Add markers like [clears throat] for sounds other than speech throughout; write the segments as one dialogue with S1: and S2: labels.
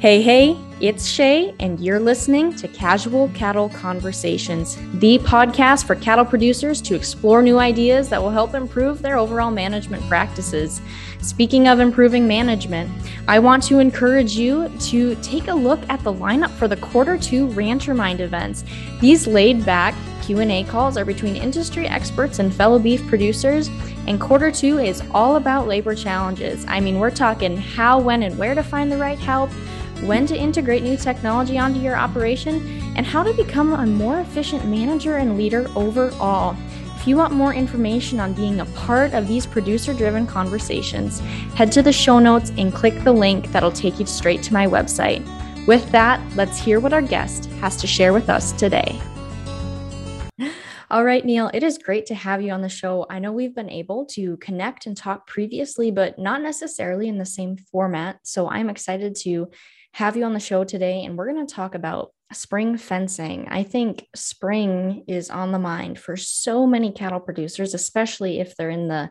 S1: Hey, hey, it's Shaye, and you're listening to Casual Cattle Conversations, the podcast for cattle producers to explore new ideas that will help improve their overall management practices. Speaking of improving management, I want to encourage you to take a look at the lineup for the quarter two RancherMind events. These laid back Q&A calls are between industry experts and fellow beef producers, and quarter 2 is all about labor challenges. I mean, we're talking how, when, and where to find the right help, when to integrate new technology onto your operation, and how to become a more efficient manager and leader overall. If you want more information on being a part of these producer driven conversations, head to the show notes and click the link that'll take you straight to my website. With that, let's hear what our guest has to share with us today. All right, Neil, it is great to have you on the show. I know we've been able to connect and talk previously, but not necessarily in the same format. So I'm excited to have you on the show today, and we're going to talk about spring fencing. I think spring is on the mind for so many cattle producers, especially if they're in the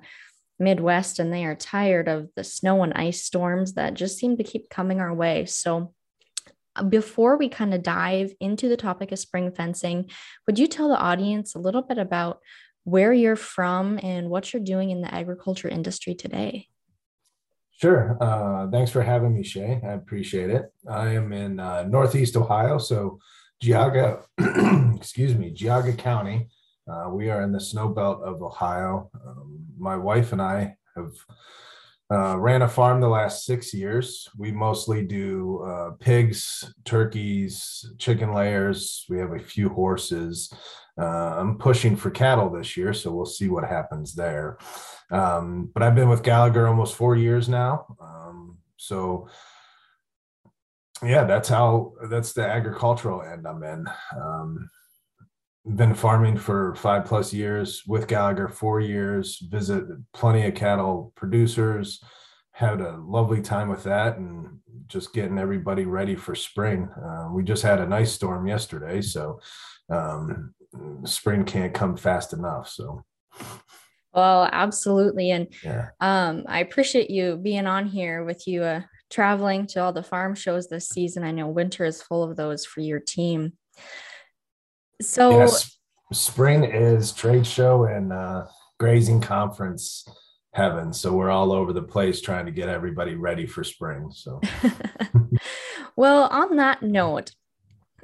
S1: Midwest and they are tired of the snow and ice storms that just seem to keep coming our way. So, uh, before we kind of dive into the topic of spring fencing, would you tell the audience a little bit about where you're from and what you're doing in the agriculture industry today?
S2: Sure. Uh, thanks for having me, Shaye. I appreciate it. I am in uh, Northeast Ohio, so Geauga, [clears throat] excuse me, Geauga County. Uh, we are in the snow belt of Ohio. Um, my wife and I have uh, ran a farm the last six years. We mostly do uh, pigs, turkeys, chicken layers. We have a few horses. Uh, I'm pushing for cattle this year, so we'll see what happens there. Um, but I've been with Gallagher almost four years now. Um, so yeah, that's how that's the agricultural end I'm in. Um, been farming for five plus years with Gallagher, four years, visit plenty of cattle producers, had a lovely time with that and just getting everybody ready for spring. Uh, we just had a nice storm yesterday, so um, spring can't come fast enough. So
S1: well, absolutely. And yeah. um, I appreciate you being on here with you, uh, traveling to all the farm shows this season. I know winter is full of those for your team. So, yes,
S2: spring is trade show and uh, grazing conference heaven. So, we're all over the place trying to get everybody ready for spring. So, [laughs]
S1: well, on that note,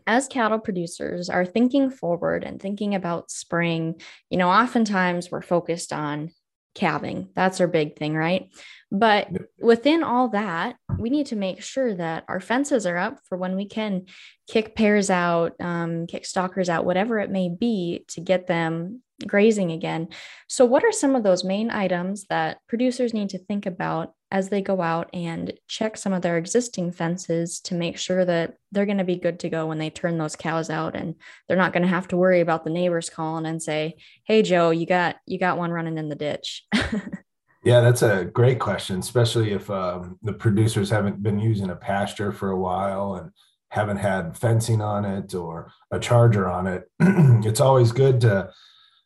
S1: as cattle producers are thinking forward and thinking about spring, you know, oftentimes we're focused on calving. That's our big thing, right? But within all that, we need to make sure that our fences are up for when we can kick pairs out, um, kick stockers out, whatever it may be, to get them grazing again. So, what are some of those main items that producers need to think about as they go out and check some of their existing fences to make sure that they're going to be good to go when they turn those cows out and they're not going to have to worry about the neighbors calling and say, "Hey Joe, you got you got one running in the ditch." [laughs]
S2: yeah, that's a great question, especially if um, the producers haven't been using a pasture for a while and haven't had fencing on it or a charger on it. [clears throat] it's always good to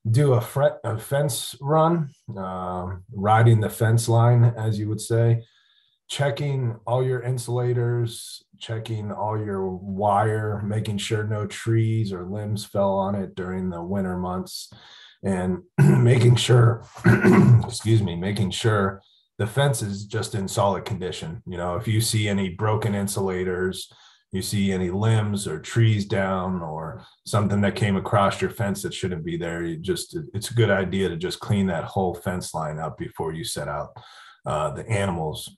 S2: do a, fret, a fence run, uh, riding the fence line, as you would say, checking all your insulators, checking all your wire, making sure no trees or limbs fell on it during the winter months, and [clears throat] making sure, [clears throat] excuse me, making sure the fence is just in solid condition. You know, if you see any broken insulators, you see any limbs or trees down or something that came across your fence that shouldn't be there, you just it's a good idea to just clean that whole fence line up before you set out uh, the animals.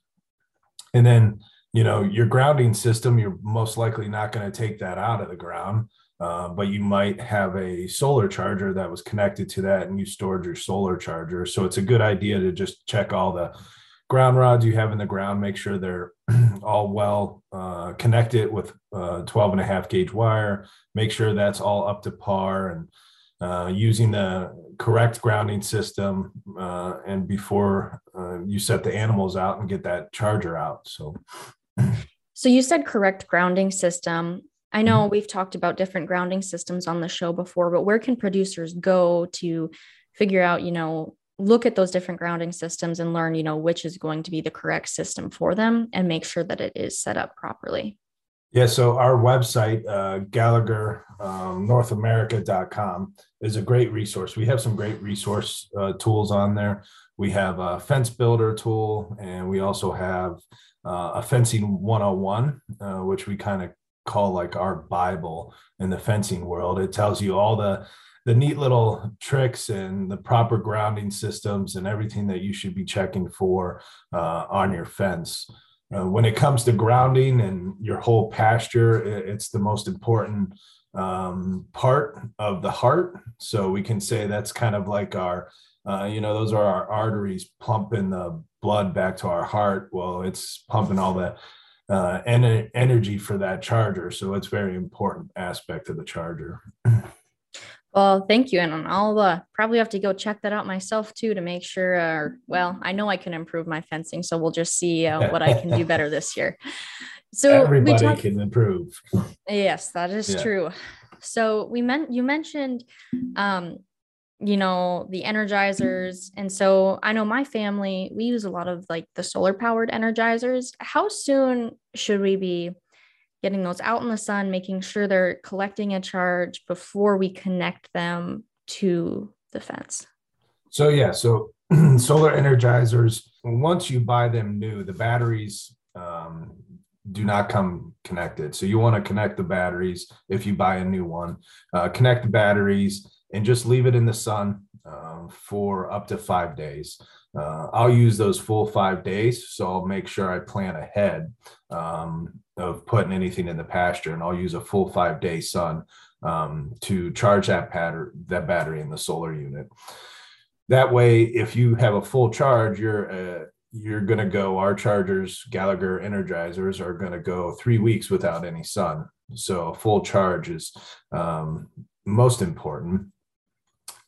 S2: And then you know your grounding system, you're most likely not going to take that out of the ground. Uh, but you might have a solar charger that was connected to that and you stored your solar charger. So it's a good idea to just check all the ground rods you have in the ground, make sure they're [clears throat] all well uh, connected with uh, 12 and a half gauge wire, make sure that's all up to par and uh, using the correct grounding system uh, and before uh, you set the animals out and get that charger out. So,
S1: so you said correct grounding system. I know mm-hmm. we've talked about different grounding systems on the show before, but where can producers go to figure out, you know, look at those different grounding systems and learn, you know, which is going to be the correct system for them and make sure that it is set up properly.
S2: Yeah, so our website, uh, Gallagher um, is a great resource. We have some great resource uh, tools on there. We have a fence builder tool, and we also have uh, a fencing 101, uh, which we kind of call like our Bible in the fencing world. It tells you all the the neat little tricks and the proper grounding systems and everything that you should be checking for uh, on your fence. Uh, when it comes to grounding and your whole pasture, it's the most important um, part of the heart. So we can say that's kind of like our, uh, you know, those are our arteries pumping the blood back to our heart. Well, it's pumping all the uh, en- energy for that charger. So it's very important aspect of the charger.
S1: Well, thank you. And I'll uh, probably have to go check that out myself too to make sure. Uh, well, I know I can improve my fencing, so we'll just see uh, what I can do better this year. [laughs]
S2: So everybody talk- can improve.
S1: Yes, that is yeah. true. So we meant you mentioned um, you know the energizers and so i know my family we use a lot of like the solar powered energizers how soon should we be getting those out in the sun making sure they're collecting a charge before we connect them to the fence.
S2: So yeah so [clears throat] solar energizers once you buy them new the batteries um, do not come connected. So you want to connect the batteries if you buy a new one. Uh, connect the batteries and just leave it in the sun uh, for up to five days. Uh, I'll use those full five days, so I'll make sure I plan ahead. Um, of putting anything in the pasture, and I'll use a full five day sun um, to charge that pattern, that battery in the solar unit. That way, if you have a full charge, you're uh, you're going to go. Our chargers, Gallagher Energizers, are going to go three weeks without any sun. So a full charge is um, most important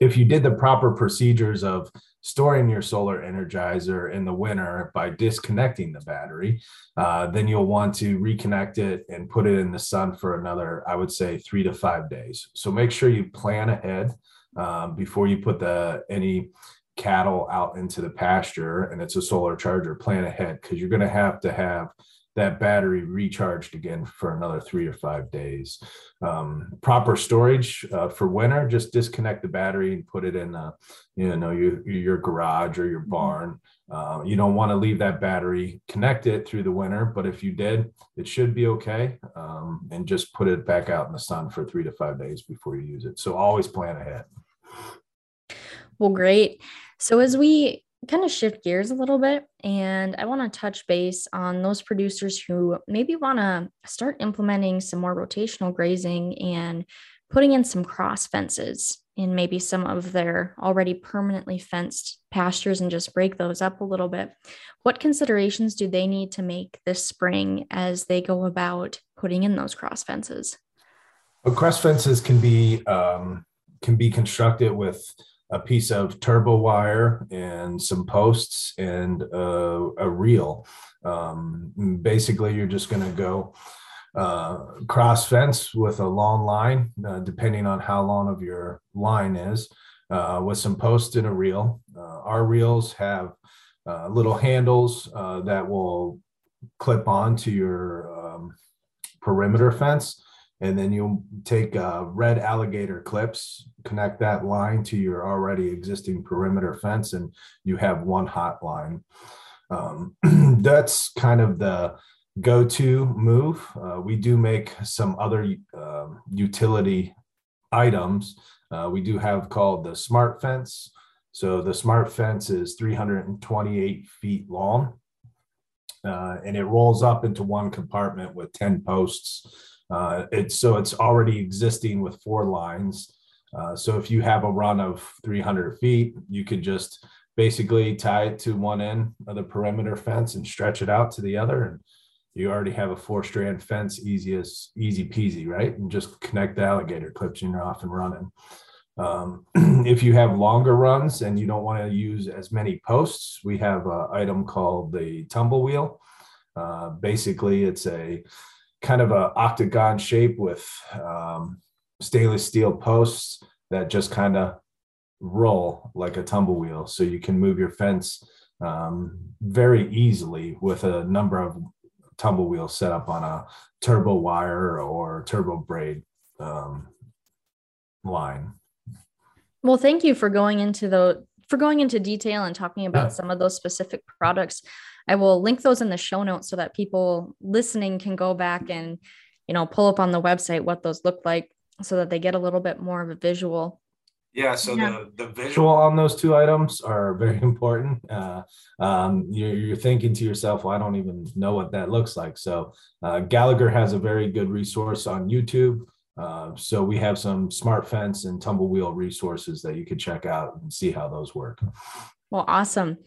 S2: if you did the proper procedures of storing your solar energizer in the winter by disconnecting the battery, uh, then you'll want to reconnect it and put it in the sun for another, I would say, three to five days. So make sure you plan ahead um, before you put the any cattle out into the pasture and it's a solar charger. Plan ahead because you're going to have to have that battery recharged again for another three or five days. Um, proper storage uh, for winter, just disconnect the battery and put it in, a, you know, your, your garage or your mm-hmm. barn. Uh, you don't want to leave that battery connected through the winter, but if you did, it should be okay. Um, and just put it back out in the sun for three to five days before you use it. So always plan ahead.
S1: Well, great. So as we kind of shift gears a little bit and I want to touch base on those producers who maybe want to start implementing some more rotational grazing and putting in some cross fences in maybe some of their already permanently fenced pastures and just break those up a little bit. What considerations do they need to make this spring as they go about putting in those cross fences?
S2: Well, cross fences can be um, can be constructed with a piece of turbo wire and some posts and a, a reel. Um, basically, you're just going to go uh, cross fence with a long line, uh, depending on how long of your line is, uh, with some posts and a reel. Uh, our reels have uh, little handles uh, that will clip onto your um, perimeter fence and then you'll take uh, red alligator clips, connect that line to your already existing perimeter fence, and you have one hot line. Um, [clears throat] that's kind of the go-to move. Uh, we do make some other uh, utility items. Uh, we do have called the smart fence. So the smart fence is 328 feet long, uh, and it rolls up into one compartment with 10 posts uh, it's so it's already existing with four lines. Uh, so if you have a run of 300 feet, you could just basically tie it to one end of the perimeter fence and stretch it out to the other, and you already have a four strand fence, easy as easy peasy, right? And just connect the alligator clips, and you're off and running. Um, [clears throat] if you have longer runs and you don't want to use as many posts, we have an item called the tumble wheel. Uh, basically, it's a kind of a octagon shape with um, stainless steel posts that just kind of roll like a tumble wheel. So you can move your fence um, very easily with a number of tumble wheels set up on a turbo wire or turbo braid um, line.
S1: Well, thank you for going into the for going into detail and talking about yeah. some of those specific products. I will link those in the show notes so that people listening can go back and you know pull up on the website what those look like so that they get a little bit more of a visual
S2: yeah, so yeah. the the visual on those two items are [laughs] very important. Uh, um, you're, you're, thinking to yourself, "Well, I don't even know what that looks like." So uh, Gallagher has a very good resource on YouTube. Uh, so we have some smart fence and tumble wheel resources that you could check out and see how those work.
S1: Well, awesome.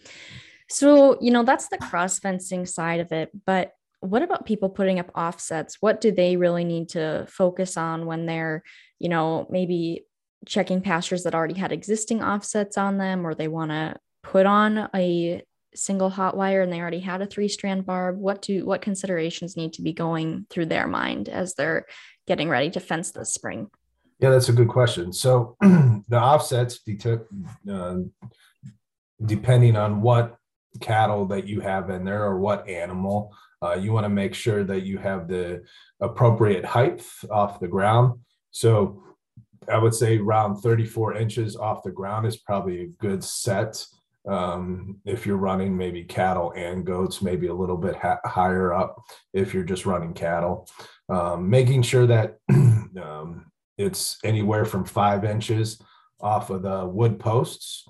S1: So you know that's the cross fencing side of it, but what about people putting up offsets? What do they really need to focus on when they're, you know, maybe checking pastures that already had existing offsets on them or they want to put on a single hot wire and they already had a three strand barb what do what considerations need to be going through their mind as they're getting ready to fence this spring?
S2: Yeah that's a good question. So [clears throat] the offsets uh, depending on what cattle that you have in there or what animal uh, you want to make sure that you have the appropriate height off the ground. So I would say around 34 inches off the ground is probably a good set. Um, if you're running maybe cattle and goats, maybe a little bit ha- higher up if you're just running cattle. Um, making sure that [clears throat] um, it's anywhere from five inches off of the wood posts.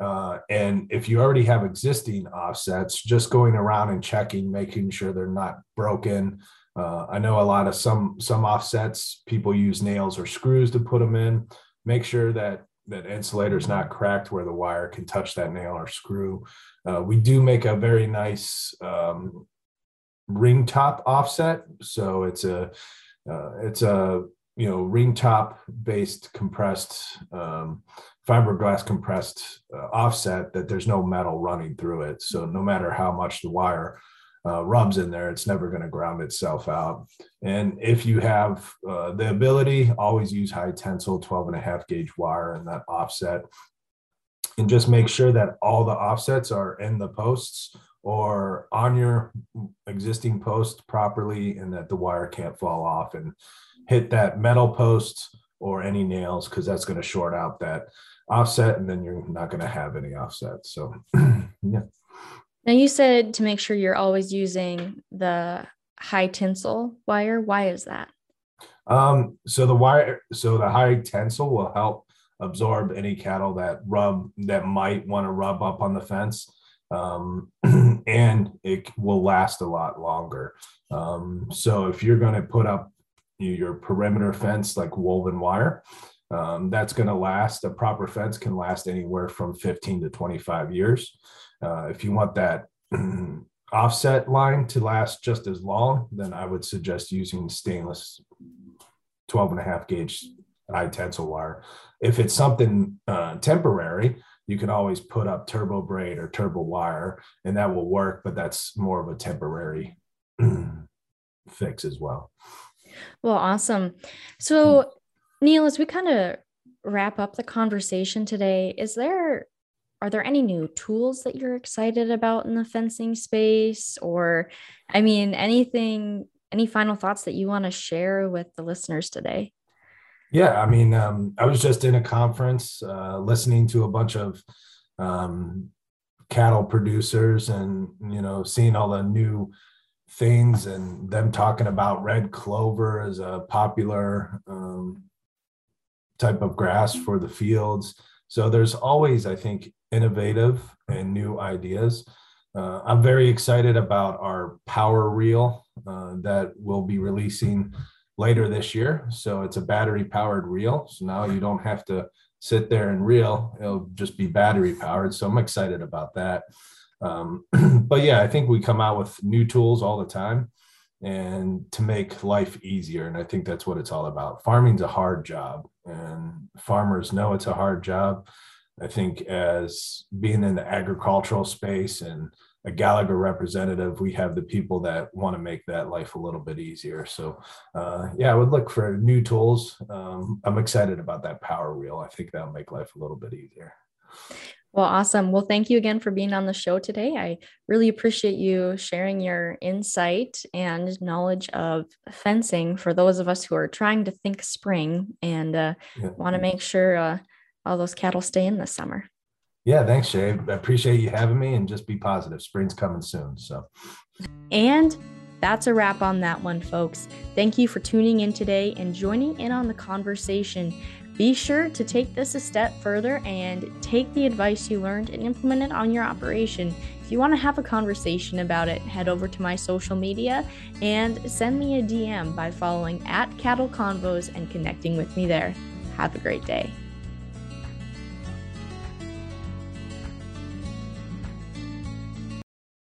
S2: Uh, and if you already have existing offsets, just going around and checking, making sure they're not broken, uh, I know a lot of some some offsets people use nails or screws to put them in. Make sure that that insulator is not cracked where the wire can touch that nail or screw. Uh, we do make a very nice um, ring top offset, so it's a uh, it's a you know ring top based compressed um, fiberglass compressed uh, offset that there's no metal running through it. So no matter how much the wire uh, rubs in there, it's never going to ground itself out. And if you have uh, the ability, always use high tensile 12 and a half gauge wire in that offset. And just make sure that all the offsets are in the posts or on your existing post properly and that the wire can't fall off and hit that metal post or any nails because that's going to short out that offset and then you're not going to have any offset. So, [clears throat] yeah.
S1: Now you said to make sure you're always using the high tensile wire. Why is that?
S2: Um, so the wire, so the high tensile will help absorb any cattle that rub that might want to rub up on the fence. Um, [clears throat] and it will last a lot longer. Um, so if you're going to put up your perimeter fence like woven wire, um, that's going to last. A proper fence can last anywhere from 15 to 25 years. Uh, if you want that [clears throat] offset line to last just as long, then I would suggest using stainless 12 and a half gauge high tensile wire. If it's something uh, temporary, you can always put up turbo braid or turbo wire and that will work, but that's more of a temporary [clears throat] fix as well.
S1: Well, awesome. So, Neil, as we kind of wrap up the conversation today, is there are there any new tools that you're excited about in the fencing space? Or i mean anything any final thoughts that you want to share with the listeners today?
S2: Yeah i mean um, i was just in a conference uh, listening to a bunch of um, cattle producers and you know seeing all the new things and them talking about red clover as a popular um, type of grass for the fields so there's always i think innovative and new ideas. Uh, I'm very excited about our power reel uh, that we'll be releasing later this year. So it's a battery powered reel. So now you don't have to sit there and reel, it'll just be battery powered. So I'm excited about that. Um, [clears throat] but yeah, I think we come out with new tools all the time and to make life easier. And I think that's what it's all about. Farming's a hard job, and farmers know it's a hard job. I think as being in the agricultural space and a Gallagher representative, we have the people that want to make that life a little bit easier. So, uh, yeah, I would look for new tools. Um, I'm excited about that power reel. I think that'll make life a little bit easier.
S1: Well, awesome. Well, thank you again for being on the show today. I really appreciate you sharing your insight and knowledge of fencing for those of us who are trying to think spring and uh, yeah. want to make sure uh, all those cattle stay in this summer.
S2: Yeah, thanks, Shaye. I appreciate you having me and just be positive. Spring's coming soon. So,
S1: and that's a wrap on that one, folks. Thank you for tuning in today and joining in on the conversation. Be sure to take this a step further and take the advice you learned and implement it on your operation. If you want to have a conversation about it, head over to my social media and send me a DM by following at Cattle Convos and connecting with me there. Have a great day.